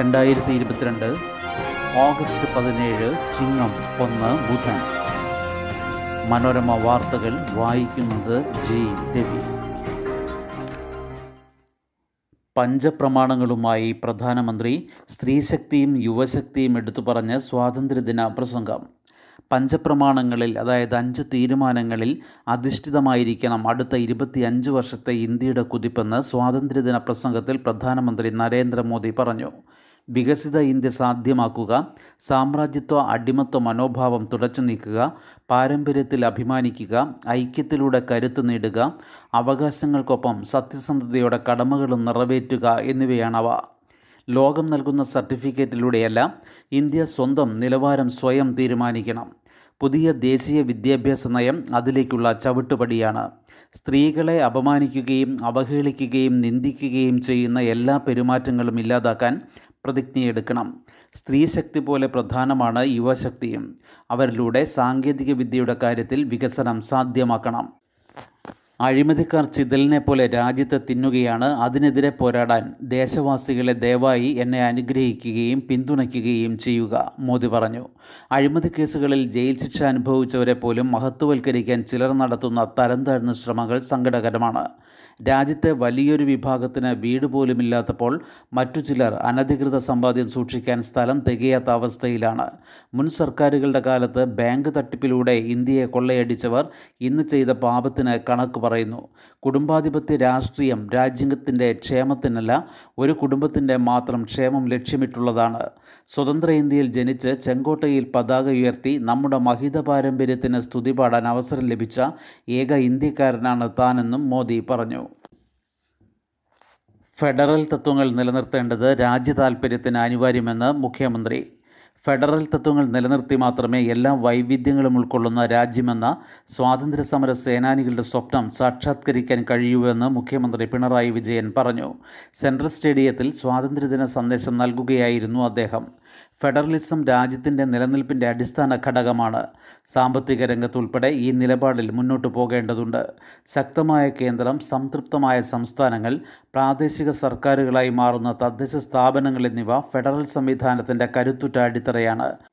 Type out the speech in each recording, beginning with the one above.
രണ്ടായിരത്തി ഇരുപത്തിരണ്ട് ഓഗസ്റ്റ് പതിനേഴ് ചിങ്ങം ഒന്ന് ബുധൻ. മനോരമ വാർത്തകൾ വായിക്കുന്നത് ജി. രവി. പഞ്ചപ്രമാണങ്ങളുമായി പ്രധാനമന്ത്രി സ്ത്രീശക്തിയും യുവശക്തിയും എടുത്തു പറഞ്ഞ് സ്വാതന്ത്ര്യദിന പ്രസംഗം. പഞ്ചപ്രമാണങ്ങളിൽ അതായത് അഞ്ച് തീരുമാനങ്ങളിൽ അധിഷ്ഠിതമായിരിക്കണം അടുത്ത ഇരുപത്തിയഞ്ച് വർഷത്തെ ഇന്ത്യയുടെ കുതിപ്പെന്ന് സ്വാതന്ത്ര്യദിന പ്രസംഗത്തിൽ പ്രധാനമന്ത്രി നരേന്ദ്രമോദി പറഞ്ഞു. വികസിത ഇന്ത്യ സാധ്യമാക്കുക സാമ്രാജ്യത്വ അടിമത്വ മനോഭാവം തുടച്ചു നീക്കുക പാരമ്പര്യത്തിൽ അഭിമാനിക്കുക ഐക്യത്തിലൂടെ കരുത്ത് നേടുക അവകാശങ്ങൾക്കൊപ്പം സത്യസന്ധതയുടെ കടമകളും നിറവേറ്റുക എന്നിവയാണവ. ലോകം നൽകുന്ന സർട്ടിഫിക്കറ്റിലൂടെയല്ല ഇന്ത്യ സ്വന്തം നിലവാരം സ്വയം തീരുമാനിക്കണം. പുതിയ ദേശീയ വിദ്യാഭ്യാസ നയം അതിലേക്കുള്ള ചവിട്ടുപടിയാണ്. സ്ത്രീകളെ അപമാനിക്കുകയും അവഹേളിക്കുകയും നിന്ദിക്കുകയും ചെയ്യുന്ന എല്ലാ പെരുമാറ്റങ്ങളും ഇല്ലാതാക്കാൻ പ്രതിജ്ഞയെടുക്കണം സ്ത്രീശക്തി പോലെ പ്രധാനമാണ് യുവശക്തിയും. അവരിലൂടെ സാങ്കേതിക വിദ്യയുടെ കാര്യത്തിൽ വികസനം സാധ്യമാക്കണം. അഴിമതിക്കാർ ചിതലിനെ പോലെ രാജ്യത്തെ തിന്നുകയാണ്. അതിനെതിരെ പോരാടാൻ ദേശവാസികളെ ദയവായി എന്നെ അനുഗ്രഹിക്കുകയും പിന്തുണയ്ക്കുകയും ചെയ്യുക മോദി പറഞ്ഞു. അഴിമതി കേസുകളിൽ ജയിൽ ശിക്ഷ അനുഭവിച്ചവരെ പോലും മഹത്വവൽക്കരിക്കാൻ ചിലർ നടത്തുന്ന തരം താഴ്ന്ന ശ്രമങ്ങൾ സങ്കടകരമാണ്. രാജ്യത്തെ വലിയൊരു വിഭാഗത്തിന് വീട് പോലുമില്ലാത്തപ്പോൾ മറ്റു ചിലർ അനധികൃത സമ്പാദ്യം സൂക്ഷിക്കാൻ സ്ഥലം തികയാത്ത അവസ്ഥയിലാണ്. മുൻ സർക്കാരുകളുടെ കാലത്ത് ബാങ്ക് തട്ടിപ്പിലൂടെ ഇന്ത്യയെ കൊള്ളയടിച്ചവർ ഇന്ന് ചെയ്ത പാപത്തിന് കണക്ക് പറയുന്നു. കുടുംബാധിപത്യ രാഷ്ട്രീയം രാജ്യത്തിന്റെ ക്ഷേമത്തിനല്ല ഒരു കുടുംബത്തിന്റെ മാത്രം ക്ഷേമം ലക്ഷ്യമിട്ടുള്ളതാണ്. സ്വതന്ത്ര ഇന്ത്യയിൽ ജനിച്ച് ചെങ്കോട്ടയിൽ പതാക ഉയർത്തി നമ്മുടെ മഹിത പാരമ്പര്യത്തിന് സ്തുതി പാടാൻ അവസരം ലഭിച്ച ഏക ഇന്ത്യക്കാരനാണ് താനെന്നും മോദി പറഞ്ഞു. ഫെഡറൽ തത്വങ്ങൾ നിലനിർത്തേണ്ടത് രാജ്യ താൽപ്പര്യത്തിന് അനിവാര്യമെന്ന് മുഖ്യമന്ത്രി ഫെഡറൽ തത്വങ്ങൾ നിലനിർത്തി മാത്രമേ എല്ലാ വൈവിധ്യങ്ങളും ഉൾക്കൊള്ളുന്ന രാജ്യമെന്ന സ്വാതന്ത്ര്യ സമര സേനാനികളുടെ സ്വപ്നം സാക്ഷാത്കരിക്കാൻ കഴിയൂവെന്ന് മുഖ്യമന്ത്രി പിണറായി വിജയൻ പറഞ്ഞു. സെൻട്രൽ സ്റ്റേഡിയത്തിൽ സ്വാതന്ത്ര്യദിന സന്ദേശം നൽകുകയായിരുന്നു അദ്ദേഹം. ഫെഡറലിസം രാജ്യത്തിന്റെ നിലനിൽപ്പിന്റെ അടിസ്ഥാന ഘടകമാണ്. സാമ്പത്തിക രംഗത്തുൾപ്പെടെ ഈ നിലപാടിൽ മുന്നോട്ടു പോകേണ്ടതുണ്ട്. ശക്തമായ കേന്ദ്രം സംതൃപ്തമായ സംസ്ഥാനങ്ങൾ പ്രാദേശിക സർക്കാരുകളായി മാറുന്ന തദ്ദേശ സ്ഥാപനങ്ങൾ എന്നിവ ഫെഡറൽ സംവിധാനത്തിന്റെ കരുത്തുറ്റ അടിത്തറയാണ്.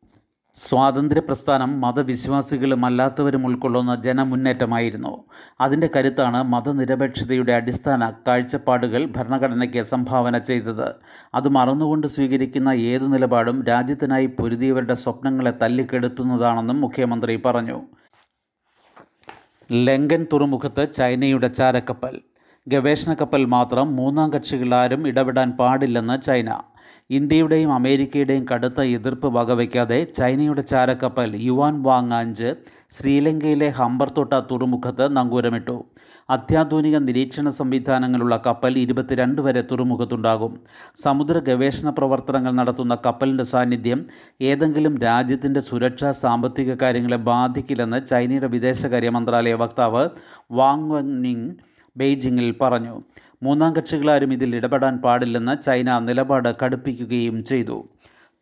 സ്വാതന്ത്ര്യ പ്രസ്ഥാനം മതവിശ്വാസികളും അല്ലാത്തവരും ഉൾക്കൊള്ളുന്ന ജനമുന്നേറ്റമായിരുന്നു. അതിന്റെ കരുത്താണ് മതനിരപേക്ഷതയുടെ അടിസ്ഥാന കാഴ്ചപ്പാടുകൾ ഭരണഘടനയ്ക്ക് സംഭാവന ചെയ്തത്. അത് മറന്നുകൊണ്ട് സ്വീകരിക്കുന്ന ഏതു നിലപാടും രാജ്യത്തിനായി പൊരുതിയവരുടെ സ്വപ്നങ്ങളെ തല്ലിക്കെടുത്തുന്നതാണെന്നും മുഖ്യമന്ത്രി പറഞ്ഞു. ലങ്കൻ തുറമുഖത്ത് ചൈനയുടെ ചാരക്കപ്പൽ. ഗവേഷണ കപ്പൽ മാത്രം മൂന്നാം കക്ഷികളാരും ഇടപെടാൻ പാടില്ലെന്ന് ചൈന. ഇന്ത്യയുടെയും അമേരിക്കയുടെയും കടുത്ത എതിർപ്പ് വകവയ്ക്കാതെ ചൈനയുടെ ചാരക്കപ്പൽ യുവാൻ വാങ് അഞ്ച് ശ്രീലങ്കയിലെ ഹംബർത്തോട്ട തുറമുഖത്ത് നങ്കൂരമിട്ടു. അത്യാധുനിക നിരീക്ഷണ സംവിധാനങ്ങളുള്ള കപ്പൽ ഇരുപത്തിരണ്ട് വരെ തുറമുഖത്തുണ്ടാകും. സമുദ്ര ഗവേഷണ പ്രവർത്തനങ്ങൾ നടത്തുന്ന കപ്പലിന്റെ സാന്നിധ്യം ഏതെങ്കിലും രാജ്യത്തിന്റെ സുരക്ഷാ സാമ്പത്തിക കാര്യങ്ങളെ ബാധിക്കില്ലെന്ന് ചൈനയുടെ വിദേശകാര്യ മന്ത്രാലയ വക്താവ് വാങ് വെങ്ങിങ് ബെയ്ജിങ്ങിൽ പറഞ്ഞു. മൂന്നാം കക്ഷികളാരും ഇതിൽ ഇടപെടാൻ പാടില്ലെന്ന് ചൈന നിലപാട് കടുപ്പിക്കുകയും ചെയ്തു.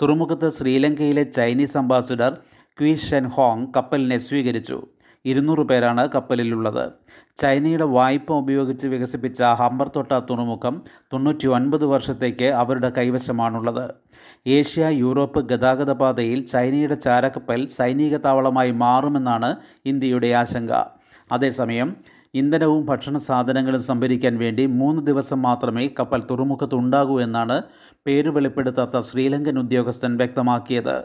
തുറമുഖത്ത് ശ്രീലങ്കയിലെ Chinese ambassador Qi Zhen Hong കപ്പലിനെ സ്വീകരിച്ചു. ഇരുന്നൂറ് പേരാണ് കപ്പലിലുള്ളത്. ചൈനയുടെ വായ്പ ഉപയോഗിച്ച് വികസിപ്പിച്ച ഹമ്പർത്തോട്ട തുറമുഖം തൊണ്ണൂറ്റി ഒൻപത് വർഷത്തേക്ക് അവരുടെ കൈവശമാണുള്ളത്. ഏഷ്യ യൂറോപ്പ് ഗതാഗത പാതയിൽ ചൈനയുടെ ചാരക്കപ്പൽ സൈനിക താവളമായി മാറുമെന്നാണ് ഇന്ത്യയുടെ ആശങ്ക. അതേസമയം ഇന്ധനവും ഭക്ഷണ സാധനങ്ങളും സംഭരിക്കാൻ വേണ്ടി മൂന്ന് ദിവസം മാത്രമേ കപ്പൽ തുറമുഖത്തുണ്ടാകൂ എന്നാണ് പേര് വെളിപ്പെടുത്താത്ത ശ്രീലങ്കൻ ഉദ്യോഗസ്ഥൻ വ്യക്തമാക്കിയത്.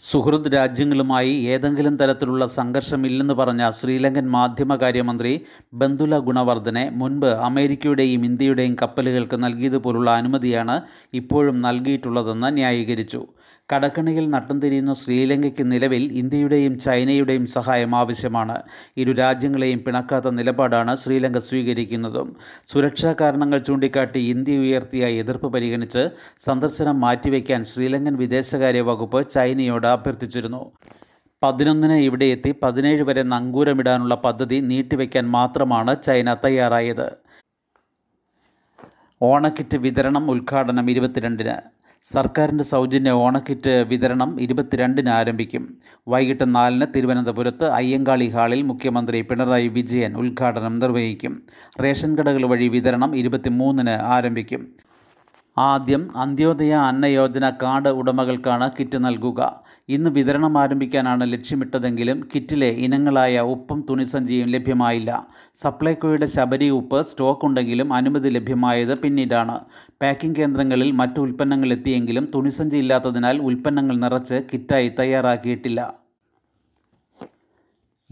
സുഹൃദ് രാജ്യങ്ങളുമായി ഏതെങ്കിലും തരത്തിലുള്ള സംഘർഷമില്ലെന്ന് പറഞ്ഞ ശ്രീലങ്കൻ മാധ്യമകാര്യമന്ത്രി ബന്ദുല ഗുണവർദ്ധനെ മുൻപ് അമേരിക്കയുടെയും ഇന്ത്യയുടെയും കപ്പലുകൾക്ക് നൽകിയതുപോലുള്ള അനുമതിയാണ് ഇപ്പോഴും നൽകിയിട്ടുള്ളതെന്ന് ന്യായീകരിച്ചു. കടക്കണിയിൽ നട്ടം തിരിയുന്ന ശ്രീലങ്കയ്ക്ക് നിലവിൽ ഇന്ത്യയുടെയും ചൈനയുടെയും സഹായം ആവശ്യമാണ്. ഇരു രാജ്യങ്ങളെയും പിണക്കാത്ത നിലപാടാണ് ശ്രീലങ്ക സ്വീകരിക്കുന്നതും. സുരക്ഷാ കാരണങ്ങൾ ചൂണ്ടിക്കാട്ടി ഇന്ത്യ ഉയർത്തിയ എതിർപ്പ് പരിഗണിച്ച് സന്ദർശനം മാറ്റിവെക്കാൻ ശ്രീലങ്കൻ വിദേശകാര്യ വകുപ്പ് ചൈനയോട് അഭ്യർത്ഥിച്ചിരുന്നു. പതിനൊന്നിന് ഇവിടെ എത്തി പതിനേഴ് വരെ നങ്കൂരമിടാനുള്ള പദ്ധതി നീട്ടിവെക്കാൻ മാത്രമാണ് ചൈന തയ്യാറായത്. ഓണക്കിറ്റ് വിതരണം ഉദ്ഘാടനം ഇരുപത്തിരണ്ടിന്. സർക്കാരിന്റെ സൗജന്യ ഓണക്കിറ്റ് വിതരണം ഇരുപത്തിരണ്ടിന് ആരംഭിക്കും. വൈകിട്ട് നാലിന് തിരുവനന്തപുരത്ത് അയ്യങ്കാളി ഹാളിൽ മുഖ്യമന്ത്രി പിണറായി വിജയൻ ഉദ്ഘാടനം നിർവഹിക്കും. റേഷൻ കടകൾ വഴി വിതരണം ഇരുപത്തിമൂന്നിന് ആരംഭിക്കും. ആദ്യം അന്ത്യോദയ അന്ന യോജന കാർഡ് ഉടമകൾക്കാണ് കിറ്റ് നൽകുക. ഇന്ന് വിതരണം ആരംഭിക്കാനാണ് ലക്ഷ്യമിട്ടതെങ്കിലും കിറ്റിലെ ഇനങ്ങളായ ഉപ്പും തുണിസഞ്ചിയും ലഭ്യമായില്ല. സപ്ലൈകോയുടെ ശബരി ഉപ്പ് സ്റ്റോക്ക് ഉണ്ടെങ്കിലും അനുമതി ലഭ്യമായത് പിന്നീടാണ്. പാക്കിംഗ് കേന്ദ്രങ്ങളിൽ മറ്റു ഉൽപ്പന്നങ്ങൾ എത്തിയെങ്കിലും തുണിസഞ്ചി ഇല്ലാത്തതിനാൽ ഉൽപ്പന്നങ്ങൾ നിറച്ച് കിറ്റായി തയ്യാറാക്കിയിട്ടില്ല.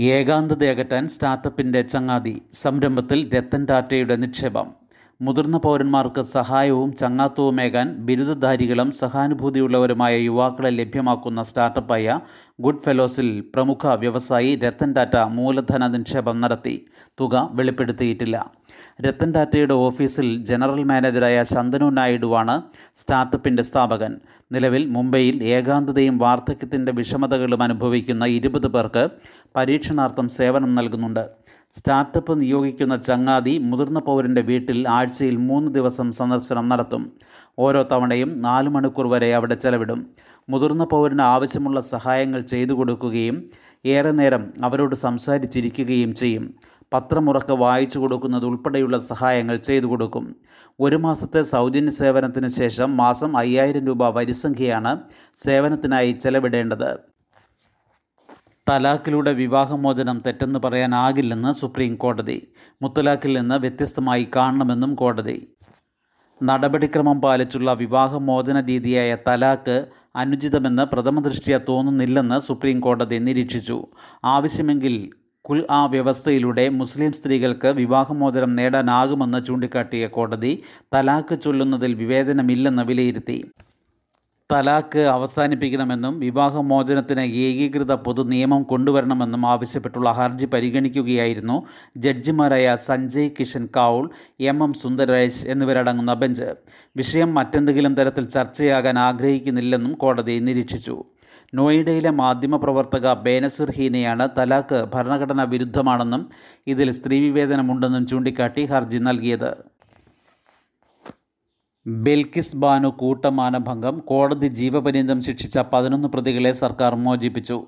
ഏകാന്തതയകറ്റാൻ സ്റ്റാർട്ടപ്പിന്റെ ചങ്ങാതി. സംരംഭത്തിൽ രത്തൻ ടാറ്റയുടെ നിക്ഷേപം. മുതിർന്ന പൗരന്മാർക്ക് സഹായവും ചങ്ങാത്തവുമേകാൻ ബിരുദധാരികളും സഹാനുഭൂതിയുള്ളവരുമായ യുവാക്കളെ ലഭ്യമാക്കുന്ന സ്റ്റാർട്ടപ്പായ ഗുഡ് ഫെലോസിൽ പ്രമുഖ വ്യവസായി രത്തൻ ടാറ്റ മൂലധന നിക്ഷേപം നടത്തി. തുക വെളിപ്പെടുത്തിയിട്ടില്ല. രത്തൻ ടാറ്റയുടെ ഓഫീസിൽ ജനറൽ മാനേജറായ ശന്തനു നായിഡുവാണ് സ്റ്റാർട്ടപ്പിന്റെ സ്ഥാപകൻ. നിലവിൽ മുംബൈയിൽ ഏകാന്തതയും വാർദ്ധക്യത്തിന്റെ വിഷമതകളും അനുഭവിക്കുന്ന ഇരുപത് പേർക്ക് പരീക്ഷണാർത്ഥം സേവനം നൽകുന്നുണ്ട്. സ്റ്റാർട്ടപ്പ് നിയോഗിക്കുന്ന ചങ്ങാതി മുതിർന്ന പൗരന്റെ വീട്ടിൽ ആഴ്ചയിൽ മൂന്ന് ദിവസം സന്ദർശനം നടത്തും. ഓരോ തവണയും നാല് മണിക്കൂർ വരെ അവിടെ ചെലവിടും. മുതിർന്ന പൗരന് ആവശ്യമുള്ള സഹായങ്ങൾ ചെയ്തു കൊടുക്കുകയും ഏറെ നേരം അവരോട് സംസാരിച്ചിരിക്കുകയും ചെയ്യും. പത്രമുറക്ക വായിച്ചു കൊടുക്കുന്നത് ഉൾപ്പെടെയുള്ള സഹായങ്ങൾ ചെയ്തു കൊടുക്കും. ഒരു മാസത്തെ സൗജന്യ സേവനത്തിന് ശേഷം മാസം അയ്യായിരം രൂപ വരിസംഖ്യയാണ് സേവനത്തിനായി ചെലവിടേണ്ടത്. തലാഖിലൂടെ വിവാഹമോചനം തെറ്റെന്ന് പറയാനാകില്ലെന്ന് സുപ്രീം കോടതി. മുത്തലാഖിൽ നിന്ന് വ്യത്യസ്തമായി കാണണമെന്നും കോടതി. നടപടിക്രമം പാലിച്ചുള്ള വിവാഹമോചന രീതിയായ തലാഖ് അനുചിതമെന്ന് പ്രഥമ ദൃഷ്ടിയ തോന്നുന്നില്ലെന്ന് സുപ്രീം കോടതി നിരീക്ഷിച്ചു. ആവശ്യമെങ്കിൽ കുൽ ആ വ്യവസ്ഥയിലൂടെ മുസ്ലിം സ്ത്രീകൾക്ക് വിവാഹമോചനം നേടാനാകുമെന്ന് ചൂണ്ടിക്കാട്ടിയ കോടതി തലാഖ് ചൊല്ലുന്നതിൽ വിവേചനമില്ലെന്ന് വിലയിരുത്തി. തലാഖ് അവസാനിപ്പിക്കണമെന്നും വിവാഹമോചനത്തിന് ഏകീകൃത പൊതു നിയമം കൊണ്ടുവരണമെന്നും ആവശ്യപ്പെട്ടുള്ള ഹർജി പരിഗണിക്കുകയായിരുന്നു ജഡ്ജിമാരായ സഞ്ജയ് കിഷൻ കൗൾ എം എം സുന്ദരേഷ് എന്നിവരടങ്ങുന്ന ബെഞ്ച്. വിഷയം മറ്റെന്തെങ്കിലും തരത്തിൽ ചർച്ചയാകാൻ ആഗ്രഹിക്കുന്നില്ലെന്നും കോടതി നിരീക്ഷിച്ചു. നോയിഡയിലെ മാധ്യമപ്രവർത്തക ബേനസുർ ഹീനയാണ് തലാക്ക് ഭരണഘടനാ വിരുദ്ധമാണെന്നും ഇതിൽ സ്ത്രീവിവേചനമുണ്ടെന്നും ചൂണ്ടിക്കാട്ടി ഹർജി നൽകിയത്. ബെൽക്കിസ് ബാനു കൂട്ടമാനഭംഗം കോടതി ജീവപര്യന്തം ശിക്ഷിച്ച പതിനൊന്ന് പ്രതികളെ സർക്കാർ മോചിപ്പിച്ചു.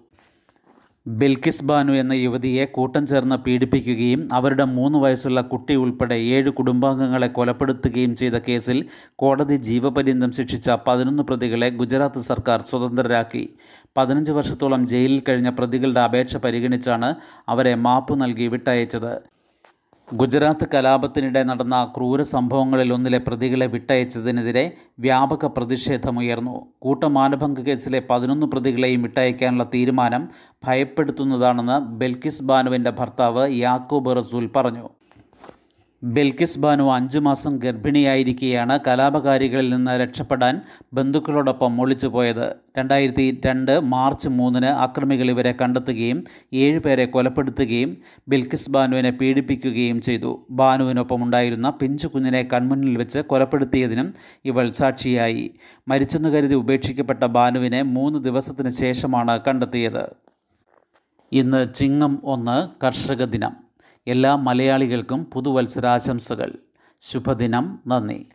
ബെൽക്കിസ് ബാനു എന്ന യുവതിയെ കൂട്ടം ചേർന്ന് പീഡിപ്പിക്കുകയും അവരുടെ മൂന്ന് വയസ്സുള്ള കുട്ടി ഉൾപ്പെടെ ഏഴ് കുടുംബാംഗങ്ങളെ കൊലപ്പെടുത്തുകയും ചെയ്ത കേസിൽ കോടതി ജീവപര്യന്തം ശിക്ഷിച്ച പതിനൊന്ന് പ്രതികളെ ഗുജറാത്ത് സർക്കാർ സ്വതന്ത്രരാക്കി. പതിനഞ്ച് വർഷത്തോളം ജയിലിൽ കഴിഞ്ഞ പ്രതികളുടെ അപേക്ഷ പരിഗണിച്ചാണ് അവരെ മാപ്പ് നൽകി വിട്ടയച്ചത്. ഗുജറാത്ത് കലാപത്തിനിടെ നടന്ന ക്രൂര സംഭവങ്ങളിൽ ഒന്നിലെ പ്രതികളെ വിട്ടയച്ചതിനെതിരെ വ്യാപക പ്രതിഷേധമുയർന്നു. കൂട്ടമാനഭംഗ കേസിലെ പതിനൊന്ന് പ്രതികളെയും വിട്ടയക്കാനുള്ള തീരുമാനം ഭയപ്പെടുത്തുന്നതാണെന്ന് ബെൽക്കിസ് ബാനുവിന്റെ ഭർത്താവ് യാക്കൂബ് റസൂൽ പറഞ്ഞു. ബെൽക്കിസ് ബാനു അഞ്ചു മാസം ഗർഭിണിയായിരിക്കെയാണ് കലാപകാരികളിൽ നിന്ന് രക്ഷപ്പെടാൻ ബന്ധുക്കളോടൊപ്പം ഒളിച്ചുപോയത്. രണ്ടായിരത്തി രണ്ട് മാർച്ച് മൂന്നിന് അക്രമികൾ ഇവരെ കണ്ടെത്തുകയും ഏഴുപേരെ കൊലപ്പെടുത്തുകയും ബിൽക്കിസ് ബാനുവിനെ പീഡിപ്പിക്കുകയും ചെയ്തു. ബാനുവിനൊപ്പം ഉണ്ടായിരുന്ന പിഞ്ചു കുഞ്ഞിനെ കൺമുന്നിൽ വെച്ച് കൊലപ്പെടുത്തിയതിനും ഇവൾ സാക്ഷിയായി. മരിച്ചെന്ന് കരുതി ഉപേക്ഷിക്കപ്പെട്ട ബാനുവിനെ മൂന്ന് ദിവസത്തിന് ശേഷമാണ് കണ്ടെത്തിയത്. ഇന്ന് ചിങ്ങം ഒന്ന് കർഷക ദിനം. എല്ലാ മലയാളികൾക്കും പുതുവത്സരാശംസകൾ. ശുഭദിനം. നന്ദി.